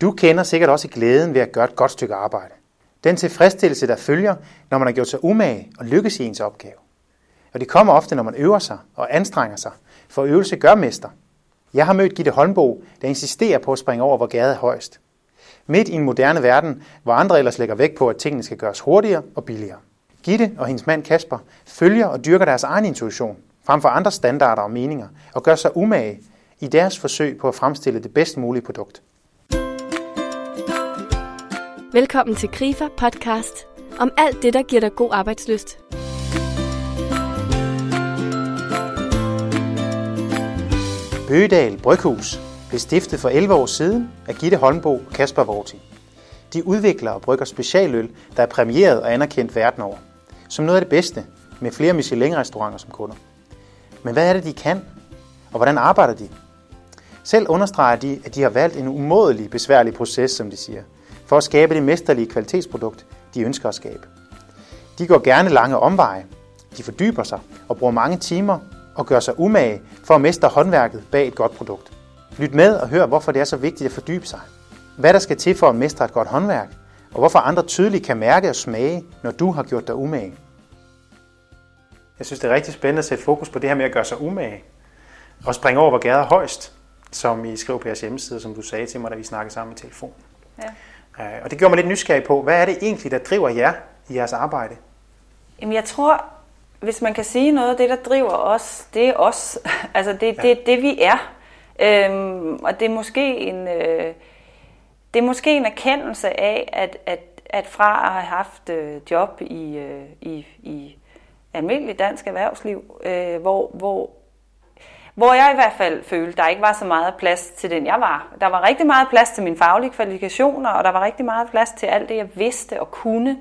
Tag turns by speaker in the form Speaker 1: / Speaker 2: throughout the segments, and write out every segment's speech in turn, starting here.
Speaker 1: Du kender sikkert også glæden ved at gøre et godt stykke arbejde. Den tilfredsstillelse, der følger, når man har gjort sig umage og lykkes i ens opgave. Og det kommer ofte, når man øver sig og anstrenger sig, for øvelse gør mester. Jeg har mødt Gitte Holmbo, der insisterer på at springe over, hvor gade er højst. Midt i en moderne verden, hvor andre ellers lægger vægt på, at tingene skal gøres hurtigere og billigere. Gitte og hendes mand Kasper følger og dyrker deres egen intuition, frem for andre standarder og meninger, og gør sig umage i deres forsøg på at fremstille det bedst mulige produkt.
Speaker 2: Velkommen til Grifer podcast om alt det, der giver dig god arbejdsløst.
Speaker 1: Bøgedal Bryghus blev stiftet for 11 år siden af Gitte Holmbo og Kasper Vorti. De udvikler og brygger specialøl, der er præmieret og anerkendt verden over. Som noget af det bedste, med flere Michelin-restauranter som kunder. Men hvad er det, de kan? Og hvordan arbejder de? Selv understreger de, at de har valgt en umådelig besværlig proces, som de siger, for at skabe det mesterlige kvalitetsprodukt, de ønsker at skabe. De går gerne lange omveje, de fordyber sig og bruger mange timer og gør sig umage for at mestre håndværket bag et godt produkt. Lyt med og hør, hvorfor det er så vigtigt at fordybe sig. Hvad der skal til for at mestre et godt håndværk, og hvorfor andre tydeligt kan mærke og smage, når du har gjort dig umage. Jeg synes, det er rigtig spændende at sætte fokus på det her med at gøre sig umage. Og springe over, hvor gader højst, som I skriver på jeres hjemmeside, som du sagde til mig, da vi snakkede sammen i telefon. Ja. Øh, og det gjorde mig lidt nysgerrig på, hvad er det egentlig, der driver jer i jeres arbejde?
Speaker 3: Jamen jeg tror, hvis man kan sige noget, det der driver os, det er os. altså det, ja. det er det, vi er. Øhm, og det er måske en... Øh, det er måske en erkendelse af, at, at, at fra at have haft øh, job i, øh, i, i almindelig dansk erhvervsliv, øh, hvor, hvor hvor jeg i hvert fald følte, der ikke var så meget plads til den, jeg var. Der var rigtig meget plads til mine faglige kvalifikationer, og der var rigtig meget plads til alt det, jeg vidste og kunne.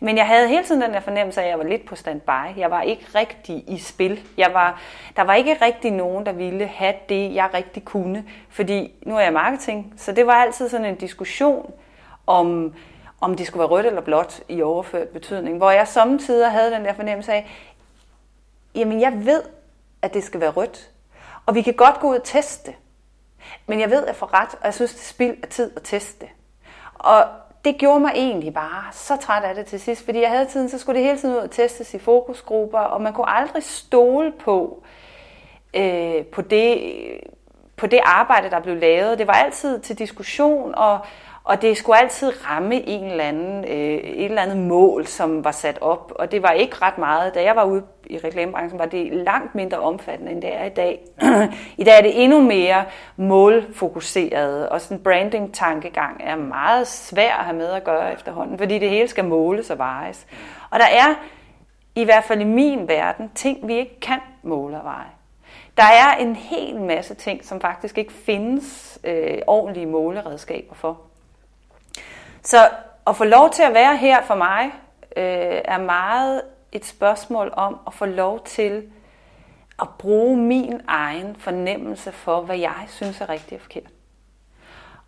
Speaker 3: Men jeg havde hele tiden den der fornemmelse af, at jeg var lidt på standby. Jeg var ikke rigtig i spil. Jeg var, der var ikke rigtig nogen, der ville have det, jeg rigtig kunne. Fordi nu er jeg marketing, så det var altid sådan en diskussion om, om det skulle være rødt eller blåt i overført betydning. Hvor jeg samtidig havde den der fornemmelse af, jamen jeg ved, at det skal være rødt. Og vi kan godt gå ud og teste det. Men jeg ved, at jeg får ret, og jeg synes, det er spild af tid at teste det. Og det gjorde mig egentlig bare så træt af det til sidst, fordi jeg havde tiden, så skulle det hele tiden ud og testes i fokusgrupper, og man kunne aldrig stole på, øh, på, det, på det arbejde, der blev lavet. Det var altid til diskussion, og, og det skulle altid ramme en eller anden, øh, et eller andet mål, som var sat op. Og det var ikke ret meget. Da jeg var ude i reklamebranchen, var det langt mindre omfattende, end det er i dag. I dag er det endnu mere målfokuseret, og sådan en branding-tankegang er meget svær at have med at gøre efterhånden, fordi det hele skal måles og vejes. Og der er, i hvert fald i min verden, ting, vi ikke kan måle og veje. Der er en hel masse ting, som faktisk ikke findes øh, ordentlige måleredskaber for. Så at få lov til at være her for mig, øh, er meget et spørgsmål om at få lov til at bruge min egen fornemmelse for, hvad jeg synes er rigtigt og forkert.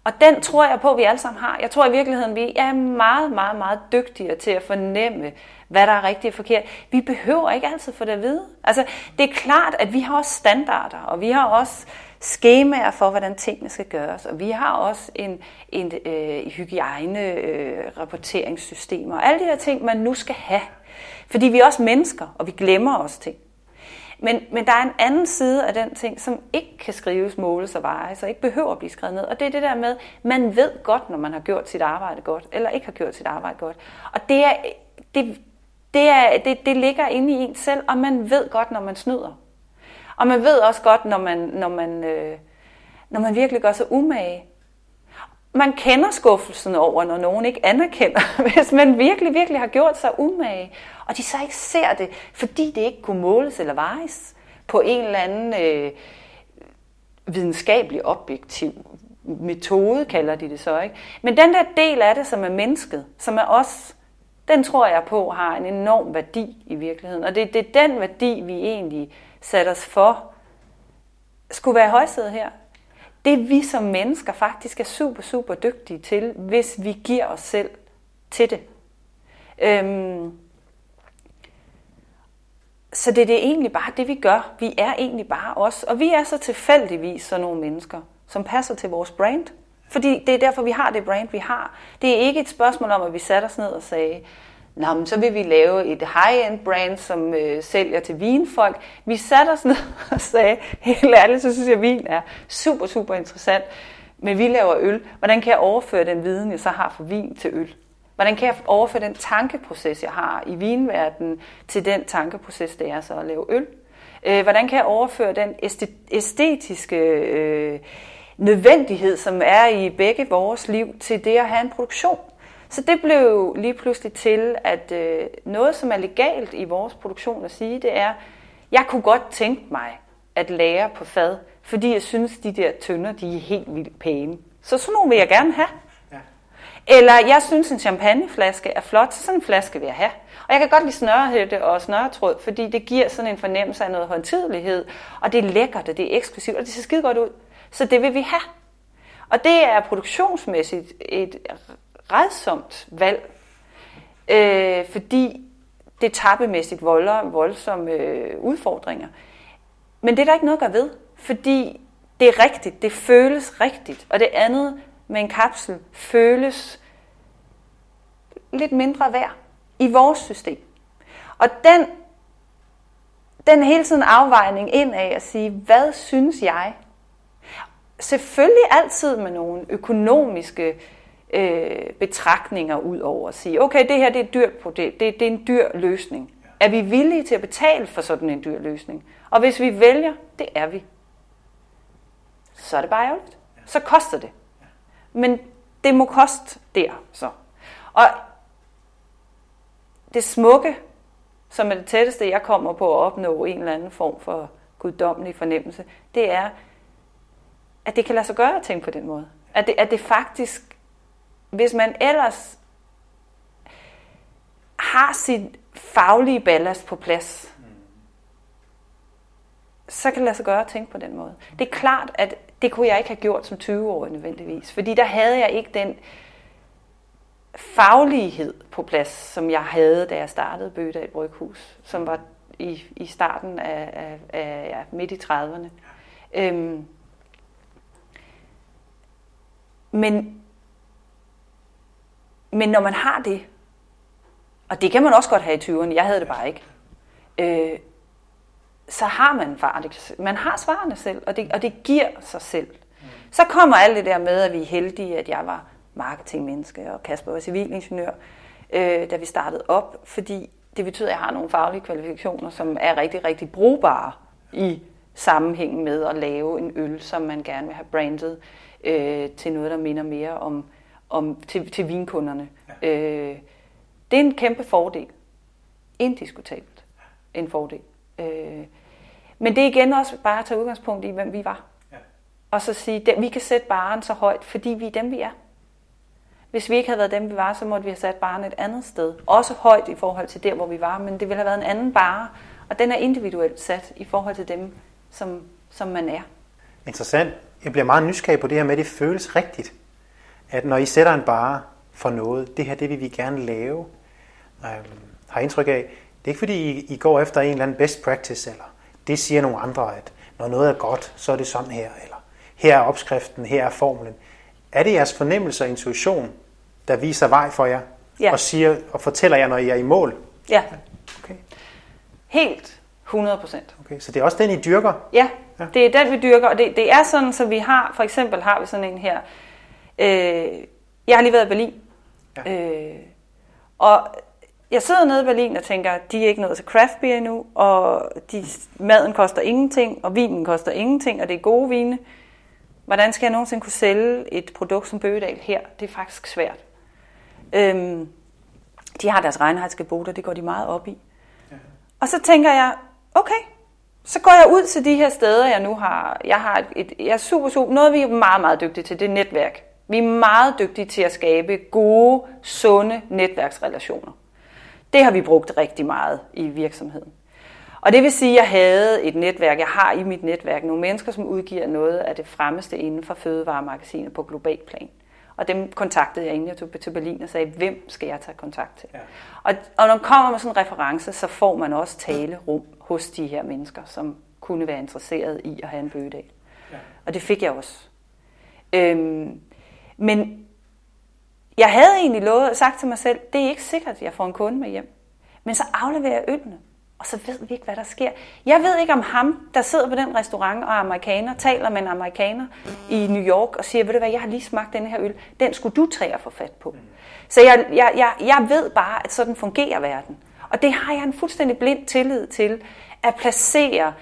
Speaker 3: Og den tror jeg på, at vi alle sammen har. Jeg tror i virkeligheden, vi er meget, meget, meget dygtigere til at fornemme, hvad der er rigtigt og forkert. Vi behøver ikke altid få det at vide. Altså, det er klart, at vi har også standarder, og vi har også skemaer for, hvordan tingene skal gøres. Og vi har også en, en øh, hygiejne øh, rapporteringssystemer. Og alle de her ting, man nu skal have. Fordi vi er også mennesker, og vi glemmer også ting. Men, men der er en anden side af den ting, som ikke kan skrives, måles og vejes, og ikke behøver at blive skrevet ned. Og det er det der med, man ved godt, når man har gjort sit arbejde godt, eller ikke har gjort sit arbejde godt. Og det, er, det, det, er, det, det ligger inde i en selv, og man ved godt, når man snyder. Og man ved også godt, når man, når man, øh, når man virkelig gør sig umage. Man kender skuffelsen over, når nogen ikke anerkender, hvis man virkelig, virkelig har gjort sig umage. Og de så ikke ser det, fordi det ikke kunne måles eller vejes på en eller anden øh, videnskabelig objektiv metode, kalder de det så. ikke. Men den der del af det, som er mennesket, som er os, den tror jeg på har en enorm værdi i virkeligheden. Og det, det er den værdi, vi egentlig satte os for, skulle være højsædet her. Det vi som mennesker faktisk er super, super dygtige til, hvis vi giver os selv til det. Øhm, så det, det er egentlig bare det, vi gør. Vi er egentlig bare os. Og vi er så tilfældigvis sådan nogle mennesker, som passer til vores brand. Fordi det er derfor, vi har det brand, vi har. Det er ikke et spørgsmål om, at vi satte os ned og sagde, Nå, men så vil vi lave et high-end brand, som øh, sælger til vinfolk. Vi satte os ned og sagde, helt ærligt, så synes jeg, at vin er super, super interessant. Men vi laver øl. Hvordan kan jeg overføre den viden, jeg så har for vin til øl? Hvordan kan jeg overføre den tankeproces, jeg har i vinverdenen, til den tankeproces, det er så at lave øl? Øh, hvordan kan jeg overføre den æstetiske øh, nødvendighed, som er i begge vores liv, til det at have en produktion? Så det blev lige pludselig til, at øh, noget, som er legalt i vores produktion at sige, det er, jeg kunne godt tænke mig at lære på fad, fordi jeg synes, de der tønder, de er helt vildt pæne. Så sådan nogle vil jeg gerne have. Eller jeg synes, en champagneflaske er flot, så sådan en flaske vil jeg have. Og jeg kan godt lide snørehætte og snøretråd, fordi det giver sådan en fornemmelse af noget håndtidelighed, og det er lækkert, og det er eksklusivt, og det ser skide godt ud. Så det vil vi have. Og det er produktionsmæssigt et redsomt valg, øh, fordi det tappemæssigt volder voldsomme øh, udfordringer. Men det er der ikke noget at gøre ved, fordi det er rigtigt, det føles rigtigt, og det andet med en kapsel føles lidt mindre værd i vores system. Og den, den hele tiden afvejning ind af at sige, hvad synes jeg? Selvfølgelig altid med nogle økonomiske øh, betragtninger ud over at sige, okay, det her det er, dyrt på det, det, det er en dyr løsning. Er vi villige til at betale for sådan en dyr løsning? Og hvis vi vælger, det er vi, så er det bare ærgerligt. Så koster det. Men det må koste der så. Og det smukke, som er det tætteste, jeg kommer på at opnå en eller anden form for guddommelig fornemmelse, det er, at det kan lade sig gøre at tænke på den måde. At det, at det faktisk, hvis man ellers har sit faglige ballast på plads, så kan det lade sig gøre at tænke på den måde. Det er klart, at det kunne jeg ikke have gjort som 20-årig nødvendigvis, fordi der havde jeg ikke den faglighed på plads, som jeg havde, da jeg startede Bøgedal Bryghus, som var i, i starten af, af, af ja, midt i 30'erne. Øhm, men, men når man har det, og det kan man også godt have i 20'erne, jeg havde det bare ikke, øh, så har man farligt. Man har svarene selv, og det, og det giver sig selv. Så kommer alt det der med, at vi er heldige, at jeg var marketingmenneske, og Kasper var civilingeniør, øh, da vi startede op, fordi det betyder, at jeg har nogle faglige kvalifikationer, som er rigtig, rigtig brugbare i sammenhæng med at lave en øl, som man gerne vil have brandet øh, til noget, der minder mere om, om til, til vinkunderne. Ja. Øh, det er en kæmpe fordel. Indiskutabelt en fordel. Øh, men det er igen også bare at tage udgangspunkt i, hvem vi var. Ja. Og så sige, at vi kan sætte baren så højt, fordi vi er dem, vi er. Hvis vi ikke havde været dem, vi var, så måtte vi have sat baren et andet sted. Også højt i forhold til der, hvor vi var, men det ville have været en anden bare. Og den er individuelt sat i forhold til dem, som, som man er.
Speaker 1: Interessant. Jeg bliver meget nysgerrig på det her med, at det føles rigtigt. At når I sætter en bare for noget, det her, det vil vi gerne lave. Øhm, har indtryk af, det er ikke fordi, I, I går efter en eller anden best practice, eller det siger nogle andre, at når noget er godt, så er det sådan her, eller her er opskriften, her er formlen. Er det jeres fornemmelse og intuition, der viser vej for jer, ja. og, siger, og fortæller jer, når I er i mål?
Speaker 3: Ja. Okay. Helt 100 procent.
Speaker 1: Okay, så det er også den, I dyrker?
Speaker 3: Ja, ja. det er den, vi dyrker, og det, det er sådan, så vi har, for eksempel har vi sådan en her, øh, jeg har lige været i Berlin, ja. øh, og jeg sidder nede i Berlin og tænker, de er ikke nået til craft beer endnu, og de, maden koster ingenting, og vinen koster ingenting, og det er gode vine. Hvordan skal jeg nogensinde kunne sælge et produkt som Bøgedal her? Det er faktisk svært. Øhm, de har deres regnhedsgeboter, det går de meget op i. Ja. Og så tænker jeg, okay, så går jeg ud til de her steder, jeg nu har. Jeg har et, et jeg er super, super, noget vi er meget, meget dygtige til, det er netværk. Vi er meget dygtige til at skabe gode, sunde netværksrelationer. Det har vi brugt rigtig meget i virksomheden. Og det vil sige, at jeg havde et netværk, jeg har i mit netværk nogle mennesker, som udgiver noget af det fremmeste inden for fødevaremagasinet på global plan. Og dem kontaktede jeg, inden jeg tog til Berlin og sagde, hvem skal jeg tage kontakt til? Ja. Og, og når man kommer med sådan en reference, så får man også tale rum hos de her mennesker, som kunne være interesseret i at have en bøgedag. Ja. Og det fik jeg også. Øhm, men jeg havde egentlig lovet sagt til mig selv, det er ikke sikkert, at jeg får en kunde med hjem. Men så afleverer jeg ølene, og så ved vi ikke, hvad der sker. Jeg ved ikke, om ham, der sidder på den restaurant og er amerikaner, taler med en amerikaner i New York og siger, ved du hvad, jeg har lige smagt den her øl, den skulle du tage at få fat på. Så jeg, jeg, jeg, jeg ved bare, at sådan fungerer verden. Og det har jeg en fuldstændig blind tillid til, at placere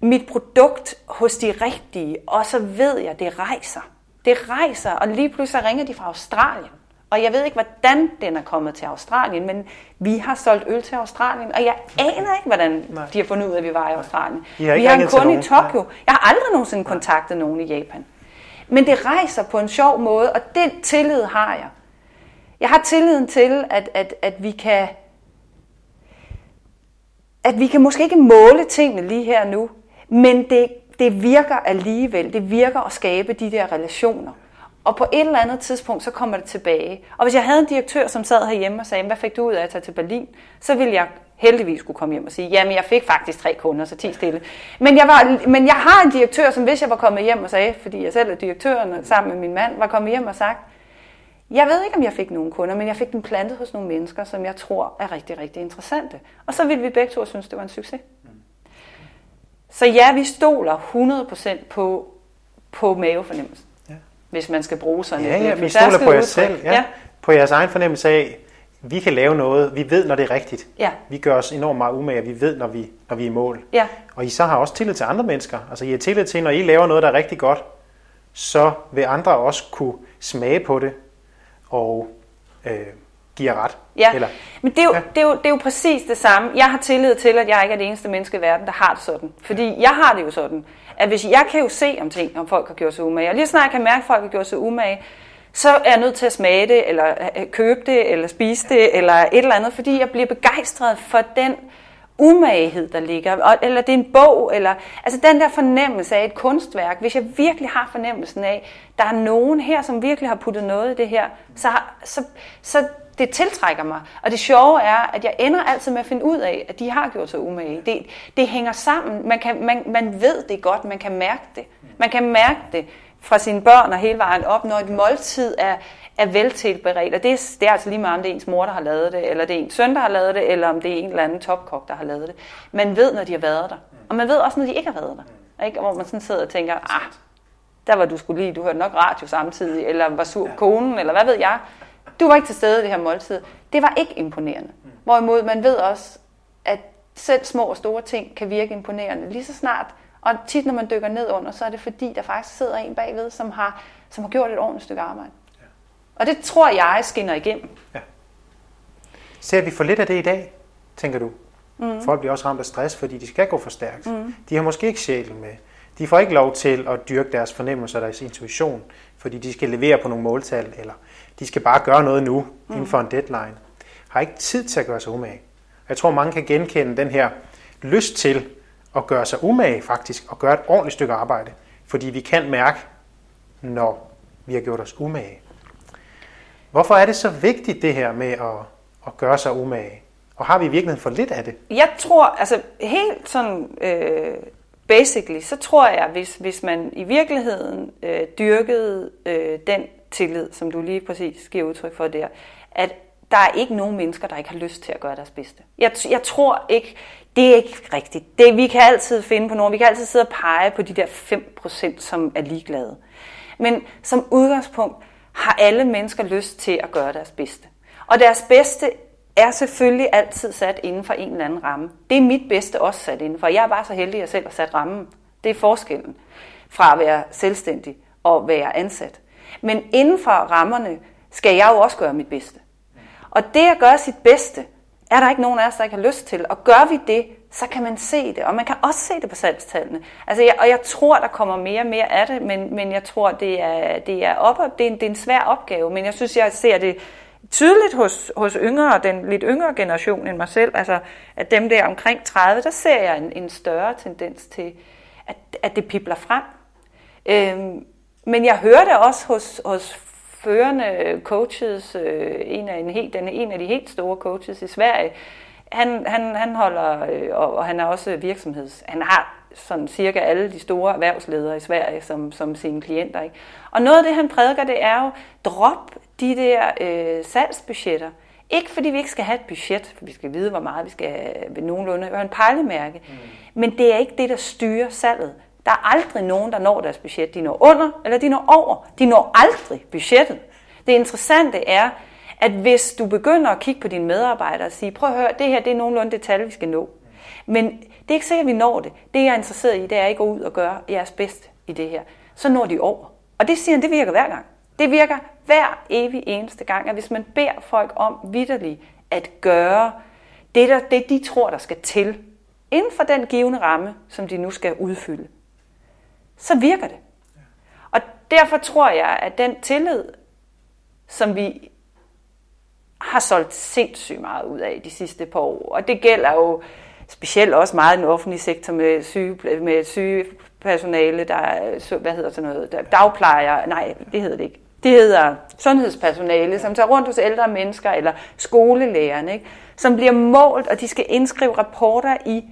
Speaker 3: mit produkt hos de rigtige, og så ved jeg, at det rejser. Det rejser, og lige pludselig ringer de fra Australien. Og jeg ved ikke, hvordan den er kommet til Australien, men vi har solgt øl til Australien, og jeg aner ikke, hvordan Nej. de har fundet ud af, at vi var i Australien.
Speaker 1: har
Speaker 3: vi har en kunde i. Tokyo. Jeg har aldrig nogensinde kontaktet nogen i Japan. Men det rejser på en sjov måde, og den tillid har jeg. Jeg har tilliden til, at, at, at vi kan at vi kan måske ikke måle tingene lige her nu, men det, det virker alligevel. Det virker at skabe de der relationer. Og på et eller andet tidspunkt, så kommer det tilbage. Og hvis jeg havde en direktør, som sad herhjemme og sagde, hvad fik du ud af at tage til Berlin? Så ville jeg heldigvis kunne komme hjem og sige, jamen jeg fik faktisk tre kunder, så ti stille. Men jeg, var, men jeg har en direktør, som hvis jeg var kommet hjem og sagde, fordi jeg selv er direktøren sammen med min mand, var kommet hjem og sagt, jeg ved ikke, om jeg fik nogen kunder, men jeg fik den plantet hos nogle mennesker, som jeg tror er rigtig, rigtig interessante. Og så ville vi begge to synes, det var en succes. Så ja, vi stoler 100% på, på mavefornemmelsen,
Speaker 1: Ja.
Speaker 3: hvis man skal bruge sådan
Speaker 1: Ja,
Speaker 3: et
Speaker 1: ja, vi stoler på jer selv. Ja.
Speaker 3: ja.
Speaker 1: På jeres egen fornemmelse af, vi kan lave noget, vi ved, når det er rigtigt.
Speaker 3: Ja.
Speaker 1: Vi gør os enormt meget umage, vi ved, når vi, når vi er i mål.
Speaker 3: Ja.
Speaker 1: Og I så har også tillid til andre mennesker. Altså I har tillid til, når I laver noget, der er rigtig godt, så vil andre også kunne smage på det og øh, give jer ret.
Speaker 3: Ja,
Speaker 1: Eller,
Speaker 3: men det er, jo,
Speaker 1: Ja.
Speaker 3: det, er jo, det er jo præcis det samme. Jeg har tillid til, at jeg ikke er det eneste menneske i verden, der har det sådan. Fordi jeg har det jo sådan, at hvis jeg kan jo se om ting, om folk har gjort sig umage, og lige snart jeg kan mærke, at folk har gjort sig umage, så er jeg nødt til at smage det, eller øh, købe det, eller spise det, eller et eller andet, fordi jeg bliver begejstret for den umagehed, der ligger, og, eller det er en bog, eller altså den der fornemmelse af et kunstværk, hvis jeg virkelig har fornemmelsen af, der er nogen her, som virkelig har puttet noget i det her, så, så, så det tiltrækker mig. Og det sjove er, at jeg ender altid med at finde ud af, at de har gjort sig umage. Det, det hænger sammen. Man, kan, man, man ved det godt, man kan mærke det. Man kan mærke det fra sine børn og hele vejen op, når et måltid er, er veltilberedt. Og det er, det er altså lige meget, om det er ens mor, der har lavet det, eller det er ens søn, der har lavet det, eller om det er en eller anden topkok, der har lavet det. Man ved, når de har været der. Og man ved også, når de ikke har været der. Ikke? Hvor man sådan sidder og tænker, ah, der var du skulle lige, du hørte nok radio samtidig, eller var sur konen, eller hvad ved jeg. Du var ikke til stede i det her måltid. Det var ikke imponerende. Hvorimod man ved også, at selv små og store ting kan virke imponerende lige så snart. Og tit når man dykker ned under, så er det fordi, der faktisk sidder en bagved, som har, som har gjort et ordentligt stykke arbejde. Og det tror jeg skinner igennem.
Speaker 1: ser vi for lidt af det i dag, tænker du? Mm. Folk bliver også ramt af stress, fordi de skal gå for stærkt. Mm. De har måske ikke sjælen med. De får ikke lov til at dyrke deres fornemmelser, deres intuition, fordi de skal levere på nogle måltal, eller de skal bare gøre noget nu, mm. inden for en deadline. Har ikke tid til at gøre sig umage. Jeg tror, mange kan genkende den her lyst til at gøre sig umage faktisk, og gøre et ordentligt stykke arbejde. Fordi vi kan mærke, når vi har gjort os umage. Hvorfor er det så vigtigt det her med at, at gøre sig umage? Og har vi i virkeligheden for lidt af det?
Speaker 3: Jeg tror, altså helt sådan øh, basically, så tror jeg, hvis, hvis man i virkeligheden øh, dyrkede øh, den tillid, som du lige præcis giver udtryk for der, at der er ikke nogen mennesker, der ikke har lyst til at gøre deres bedste. Jeg, jeg tror ikke, det er ikke rigtigt. Det, vi kan altid finde på nogen, vi kan altid sidde og pege på de der 5%, som er ligeglade. Men som udgangspunkt har alle mennesker lyst til at gøre deres bedste. Og deres bedste er selvfølgelig altid sat inden for en eller anden ramme. Det er mit bedste også sat inden for. Jeg er bare så heldig, at jeg selv har sat rammen. Det er forskellen fra at være selvstændig og være ansat. Men inden for rammerne skal jeg jo også gøre mit bedste. Og det at gøre sit bedste, er der ikke nogen af os, der ikke har lyst til. Og gør vi det, så kan man se det. Og man kan også se det på salgstallene. Altså, jeg, og jeg tror, der kommer mere og mere af det, men, men jeg tror, det er, det, er op, det, er en, det er en svær opgave. Men jeg synes, jeg ser det tydeligt hos, hos yngre, den lidt yngre generation end mig selv. Altså, at dem der omkring 30, der ser jeg en, en større tendens til, at, at det pipler frem. Øhm, men jeg hører det også hos, hos førende coaches, øh, en, af en, helt, den, en af de helt store coaches i Sverige, han, han, han holder, øh, og, og han er også virksomheds, han har sådan cirka alle de store erhvervsledere i Sverige som, som sine klienter. Ikke? Og noget af det, han prædiker, det er jo, drop de der øh, salgsbudgetter. Ikke fordi vi ikke skal have et budget, for vi skal vide, hvor meget vi skal ved nogenlunde have en pejlemærke. Mm. Men det er ikke det, der styrer salget. Der er aldrig nogen, der når deres budget. De når under, eller de når over. De når aldrig budgettet. Det interessante er, at hvis du begynder at kigge på dine medarbejdere og sige, prøv at høre, det her det er nogenlunde det tal, vi skal nå. Men det er ikke sikkert, at vi når det. Det, jeg er interesseret i, det er at gå ud og gøre jeres bedst i det her. Så når de over. Og det siger han, det virker hver gang. Det virker hver evig eneste gang, at hvis man beder folk om vidderligt at gøre det, der, det, de tror, der skal til, inden for den givende ramme, som de nu skal udfylde, så virker det. Og derfor tror jeg, at den tillid, som vi har solgt sindssygt meget ud af de sidste par år, og det gælder jo specielt også meget den offentlige sektor med syge, med sygepersonale, der er, hvad hedder sådan noget, der, dagplejer, nej, det hedder det ikke. Det hedder sundhedspersonale, som tager rundt hos ældre mennesker, eller skolelærerne, ikke? som bliver målt, og de skal indskrive rapporter i.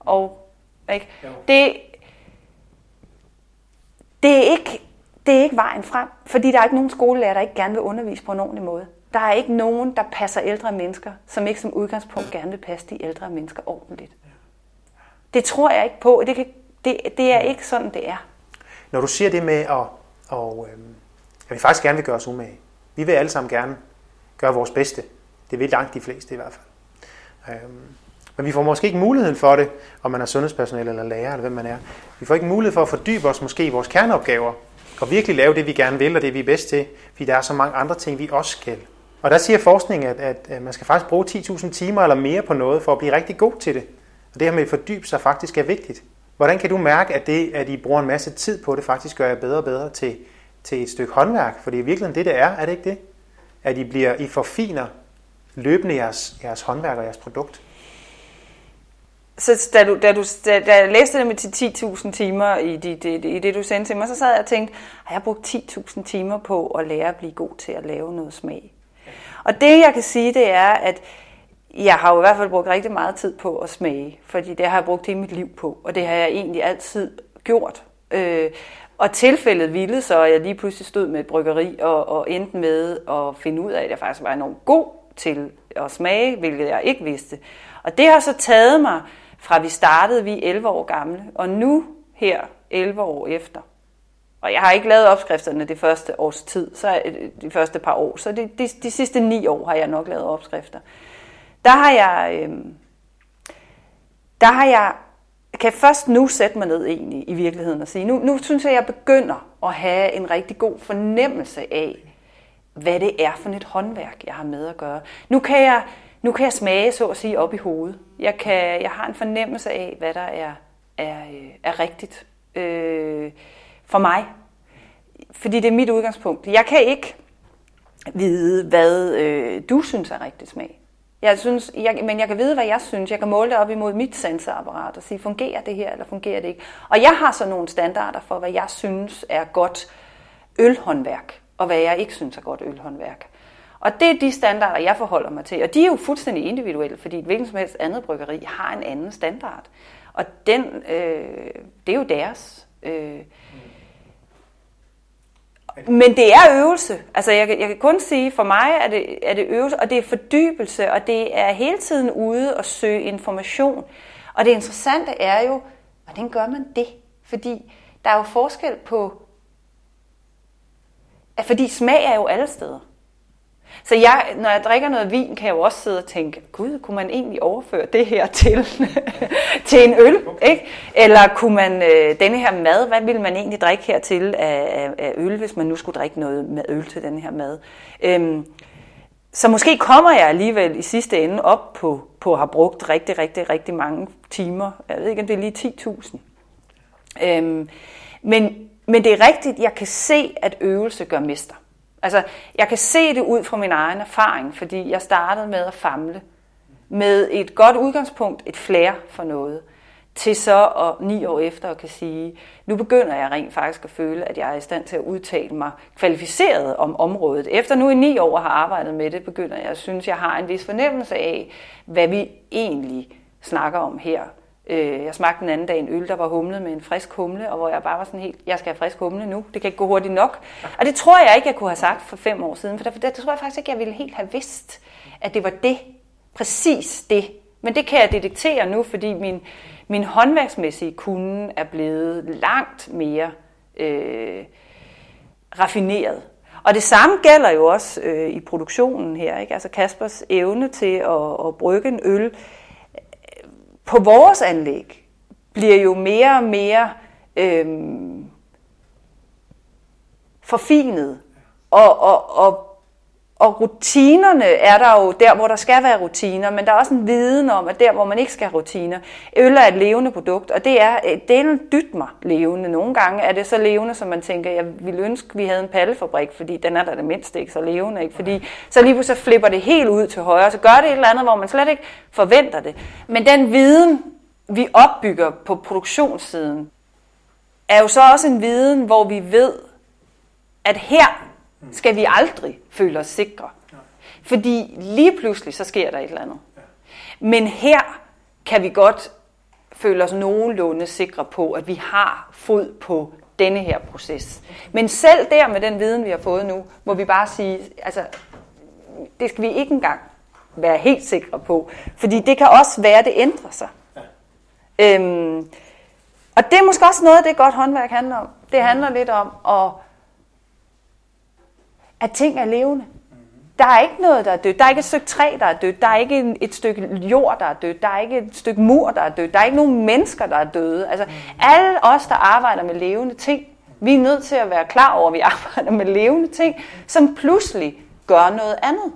Speaker 3: Og, ikke? Det, det, er ikke, det er ikke vejen frem, fordi der er ikke nogen skolelærer, der ikke gerne vil undervise på en ordentlig måde. Der er ikke nogen, der passer ældre mennesker, som ikke som udgangspunkt gerne vil passe de ældre mennesker ordentligt. Det tror jeg ikke på. Det, kan, det, det er ikke sådan, det er.
Speaker 1: Når du siger det med, at, og, øhm, at vi faktisk gerne vil gøre os umage. Vi vil alle sammen gerne gøre vores bedste. Det vil langt de fleste i hvert fald. Øhm, men vi får måske ikke muligheden for det, om man er sundhedspersonale eller lærer, eller hvem man er. Vi får ikke mulighed for at fordybe os måske i vores kerneopgaver, og virkelig lave det, vi gerne vil, og det, vi er bedst til, fordi der er så mange andre ting, vi også skal. Og der siger forskningen, at, at, at man skal faktisk bruge 10.000 timer eller mere på noget, for at blive rigtig god til det. Og det her med at fordybe sig faktisk er vigtigt. Hvordan kan du mærke, at det, at I bruger en masse tid på det, faktisk gør jer bedre og bedre til, til et stykke håndværk? For det er virkelig det, det er, er det ikke det? At I, bliver, I forfiner løbende jeres, jeres håndværk og jeres produkt?
Speaker 3: så da, du, da, du, da, da jeg læste det med de 10.000 timer i, de, de, de, i det, du sendte til mig, så sad jeg og tænkte, har jeg brugt 10.000 timer på at lære at blive god til at lave noget smag? Og det jeg kan sige, det er, at jeg har jo i hvert fald brugt rigtig meget tid på at smage, fordi det har jeg brugt hele mit liv på, og det har jeg egentlig altid gjort. Øh, og tilfældet ville så, at jeg lige pludselig stod med et bryggeri og, og endte med at finde ud af, at jeg faktisk var enormt god til at smage, hvilket jeg ikke vidste. Og det har så taget mig fra vi startede, vi er 11 år gamle, og nu her 11 år efter. Og jeg har ikke lavet opskrifterne det første års tid, så øh, de første par år, så de, de, de sidste ni år har jeg nok lavet opskrifter. Der har jeg, øh, der har jeg, kan først nu sætte mig ned egentlig i virkeligheden og sige, nu, nu synes jeg, jeg begynder at have en rigtig god fornemmelse af, hvad det er for et håndværk, jeg har med at gøre. Nu kan jeg, nu kan jeg smage, så at sige, op i hovedet. Jeg, kan, jeg har en fornemmelse af, hvad der er, er, øh, er rigtigt øh, for mig. Fordi det er mit udgangspunkt. Jeg kan ikke vide, hvad øh, du synes er rigtig smag. Jeg synes, jeg, men jeg kan vide, hvad jeg synes. Jeg kan måle det op imod mit sensorapparat og sige, fungerer det her, eller fungerer det ikke? Og jeg har så nogle standarder for, hvad jeg synes er godt ølhåndværk, og hvad jeg ikke synes er godt ølhåndværk. Og det er de standarder, jeg forholder mig til. Og de er jo fuldstændig individuelle, fordi et hvilket som helst andet bryggeri har en anden standard. Og den, øh, det er jo deres. Øh. Men det er øvelse. Altså jeg, jeg kan kun sige, for mig er det, er det øvelse, og det er fordybelse, og det er hele tiden ude og søge information. Og det interessante er jo, hvordan gør man det? Fordi der er jo forskel på, fordi smag er jo alle steder. Så jeg, når jeg drikker noget vin, kan jeg jo også sidde og tænke, gud, kunne man egentlig overføre det her til, til en øl? Ikke? Eller kunne man øh, denne her mad, hvad ville man egentlig drikke her til af, af øl, hvis man nu skulle drikke noget med øl til den her mad? Øhm, så måske kommer jeg alligevel i sidste ende op på, på at have brugt rigtig, rigtig, rigtig mange timer. Jeg ved ikke, om det er lige 10.000. Øhm, men, men det er rigtigt, jeg kan se, at øvelse gør mester. Altså, jeg kan se det ud fra min egen erfaring, fordi jeg startede med at famle med et godt udgangspunkt, et flere for noget, til så og ni år efter at kan sige, nu begynder jeg rent faktisk at føle, at jeg er i stand til at udtale mig kvalificeret om området. Efter nu i ni år har arbejdet med det, begynder jeg at synes, jeg har en vis fornemmelse af, hvad vi egentlig snakker om her Øh, jeg smagte den anden dag en øl, der var humlet med en frisk humle, og hvor jeg bare var sådan helt, jeg skal have frisk humle nu, det kan ikke gå hurtigt nok. Og det tror jeg ikke, jeg kunne have sagt for fem år siden, for der, der tror jeg faktisk ikke, jeg ville helt have vidst, at det var det, præcis det. Men det kan jeg detektere nu, fordi min, min håndværksmæssige kunde er blevet langt mere øh, raffineret. Og det samme gælder jo også øh, i produktionen her. Ikke? Altså Kaspers evne til at, at brygge en øl på vores anlæg bliver jo mere og mere øh, forfinet. Og, og, og og rutinerne er der jo der, hvor der skal være rutiner, men der er også en viden om, at der, hvor man ikke skal have rutiner. Øl er et levende produkt, og det er, øh, delen er dyt mig levende. Nogle gange er det så levende, som man tænker, jeg ville ønske, vi havde en pallefabrik, fordi den er der det mindste ikke så levende. Ikke? Fordi så lige pludselig flipper det helt ud til højre, så gør det et eller andet, hvor man slet ikke forventer det. Men den viden, vi opbygger på produktionssiden, er jo så også en viden, hvor vi ved, at her skal vi aldrig føle os sikre. Fordi lige pludselig, så sker der et eller andet. Men her kan vi godt føle os nogenlunde sikre på, at vi har fod på denne her proces. Men selv der med den viden, vi har fået nu, må vi bare sige, altså, det skal vi ikke engang være helt sikre på. Fordi det kan også være, at det ændrer sig. Ja. Øhm, og det er måske også noget, det godt håndværk handler om. Det handler lidt om at at ting er levende. Der er ikke noget, der er dødt. Der er ikke et stykke træ, der er dødt. Der er ikke et stykke jord, der er dødt. Der er ikke et stykke mur, der er dødt. Der er ikke nogen mennesker, der er døde. Altså, alle os, der arbejder med levende ting, vi er nødt til at være klar over, at vi arbejder med levende ting, som pludselig gør noget andet.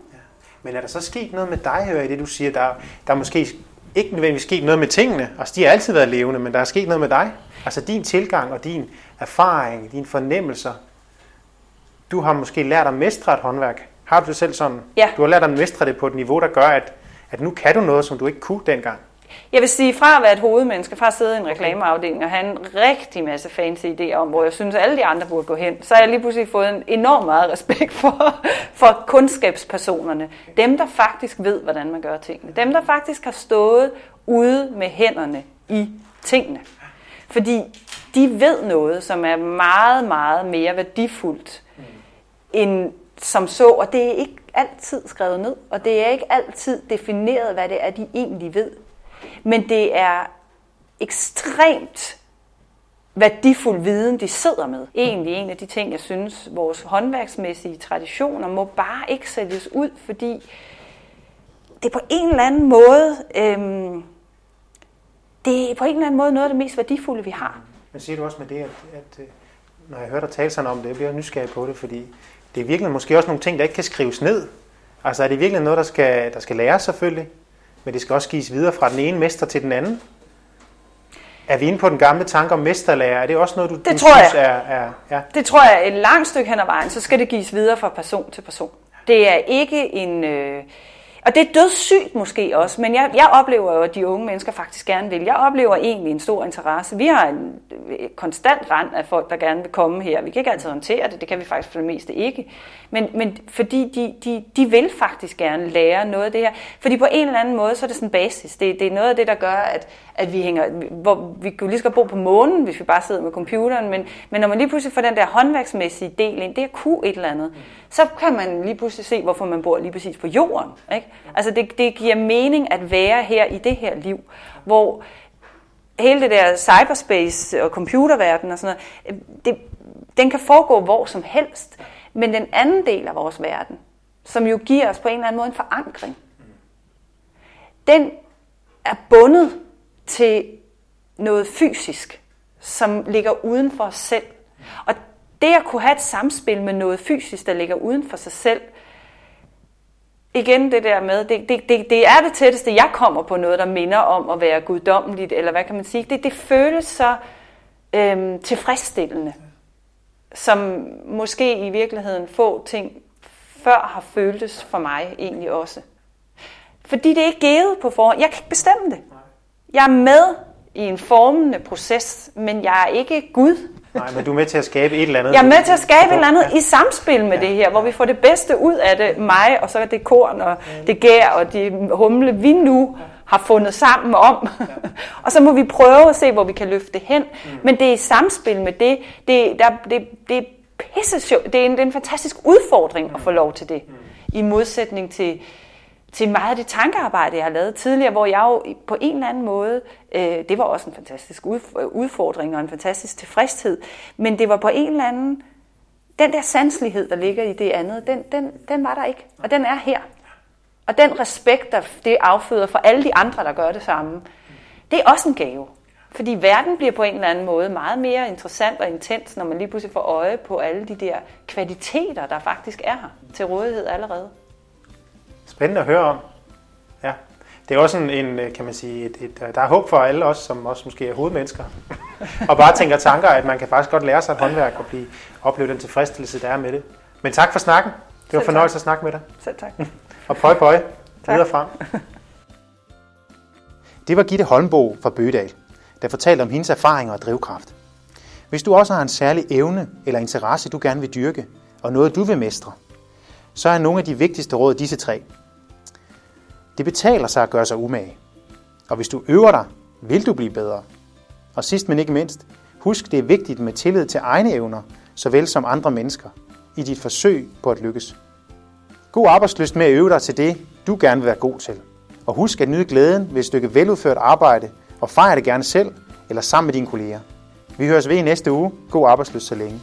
Speaker 1: Men er der så sket noget med dig, hører i det, du siger? Der, der er måske ikke nødvendigvis sket noget med tingene. Altså, de har altid været levende, men der er sket noget med dig. Altså, din tilgang og din erfaring, dine fornemmelser, du har måske lært at mestre et håndværk. Har du det selv sådan?
Speaker 3: Ja.
Speaker 1: Du har lært at mestre det på et niveau, der gør, at, at nu kan du noget, som du ikke kunne dengang.
Speaker 3: Jeg vil sige, fra at være et hovedmenneske, fra at sidde i en reklameafdeling og have en rigtig masse fancy idéer om, hvor jeg synes, at alle de andre burde gå hen, så har jeg lige pludselig fået en enorm meget respekt for, for kundskabspersonerne. Dem, der faktisk ved, hvordan man gør tingene. Dem, der faktisk har stået ude med hænderne i tingene. Fordi de ved noget, som er meget, meget mere værdifuldt end som så, og det er ikke altid skrevet ned, og det er ikke altid defineret, hvad det er, de egentlig ved. Men det er ekstremt værdifuld viden, de sidder med. Egentlig en af de ting, jeg synes, vores håndværksmæssige traditioner må bare ikke sættes ud, fordi det er på en eller anden måde, øhm, det er på en eller anden måde noget af det mest værdifulde, vi har.
Speaker 1: Men siger du også med det, at, at øh, når jeg hører dig tale sådan om det, jeg bliver nysgerrig på det, fordi det er virkelig måske også nogle ting, der ikke kan skrives ned. Altså er det virkelig noget, der skal, der skal læres selvfølgelig, men det skal også gives videre fra den ene mester til den anden? Er vi inde på den gamle tanke om mesterlærer? Er det også noget, du,
Speaker 3: det
Speaker 1: du
Speaker 3: tror
Speaker 1: synes
Speaker 3: jeg.
Speaker 1: er... er ja.
Speaker 3: Det tror jeg et langt stykke hen ad vejen, så skal det gives videre fra person til person. Det er ikke en... Øh, og det er dødssygt måske også, men jeg, jeg oplever jo, at de unge mennesker faktisk gerne vil. Jeg oplever egentlig en stor interesse. Vi har en øh, konstant rand af folk, der gerne vil komme her. Vi kan ikke altid håndtere det, det kan vi faktisk for det meste ikke. Men, men fordi de, de, de vil faktisk gerne lære noget af det her. Fordi på en eller anden måde, så er det sådan basis. Det, det er noget af det, der gør, at, at vi hænger... Hvor vi kunne lige så bo på månen, hvis vi bare sidder med computeren. Men, men når man lige pludselig får den der håndværksmæssige del ind, det er kunne et eller andet, så kan man lige pludselig se, hvorfor man bor lige præcis på jorden. Ikke? Altså det, det giver mening at være her i det her liv, hvor hele det der cyberspace og computerverden og sådan noget, det, den kan foregå hvor som helst. Men den anden del af vores verden, som jo giver os på en eller anden måde en forankring, den er bundet til noget fysisk, som ligger uden for os selv. Og det at kunne have et samspil med noget fysisk, der ligger uden for sig selv, igen det der med, det, det, det, det er det tætteste, jeg kommer på noget, der minder om at være guddommeligt, eller hvad kan man sige. Det, det føles så øhm, tilfredsstillende, som måske i virkeligheden få ting før har føltes for mig egentlig også. Fordi det er ikke givet på forhånd. Jeg kan ikke bestemme det. Jeg er med i en formende proces, men jeg er ikke Gud.
Speaker 1: Nej, men du er med til at skabe et eller andet.
Speaker 3: Jeg er med til at skabe et eller andet i samspil med ja, det her, hvor vi får det bedste ud af det, mig, og så er det korn og det gær og de humle, vi nu har fundet sammen om. Ja. og så må vi prøve at se, hvor vi kan løfte det hen. Mm. Men det er i samspil med det. Det, der, det, det er pisse. Det er en, det er en fantastisk udfordring mm. at få lov til det. Mm. I modsætning til, til meget af det tankearbejde, jeg har lavet tidligere, hvor jeg jo på en eller anden måde, øh, det var også en fantastisk udfordring og en fantastisk tilfredshed, men det var på en eller anden, den der sanselighed, der ligger i det andet, den, den, den var der ikke, og den er her. Og den respekt, der det afføder for alle de andre, der gør det samme, det er også en gave. Fordi verden bliver på en eller anden måde meget mere interessant og intens, når man lige pludselig får øje på alle de der kvaliteter, der faktisk er her til rådighed allerede.
Speaker 1: Spændende at høre om. Ja. Det er også en, en kan man sige, et, et, der er håb for alle os, som også måske er hovedmennesker, og bare tænker tanker, at man kan faktisk godt lære sig et håndværk og blive, opleve den tilfredsstillelse, der er med det. Men tak for snakken. Det var fornøjelse at snakke med dig.
Speaker 3: Selv tak.
Speaker 1: og pøj pøj. Videre frem. Det var Gitte Holmbo fra Bøgedal, der fortalte om hendes erfaringer og drivkraft. Hvis du også har en særlig evne eller interesse, du gerne vil dyrke, og noget du vil mestre, så er nogle af de vigtigste råd disse tre. Det betaler sig at gøre sig umage. Og hvis du øver dig, vil du blive bedre. Og sidst men ikke mindst, husk det er vigtigt med tillid til egne evner, såvel som andre mennesker, i dit forsøg på at lykkes. God arbejdsløst med at øve dig til det, du gerne vil være god til. Og husk at nyde glæden ved et stykke veludført arbejde, og fejre det gerne selv eller sammen med dine kolleger. Vi høres ved i næste uge. God arbejdsløst så længe.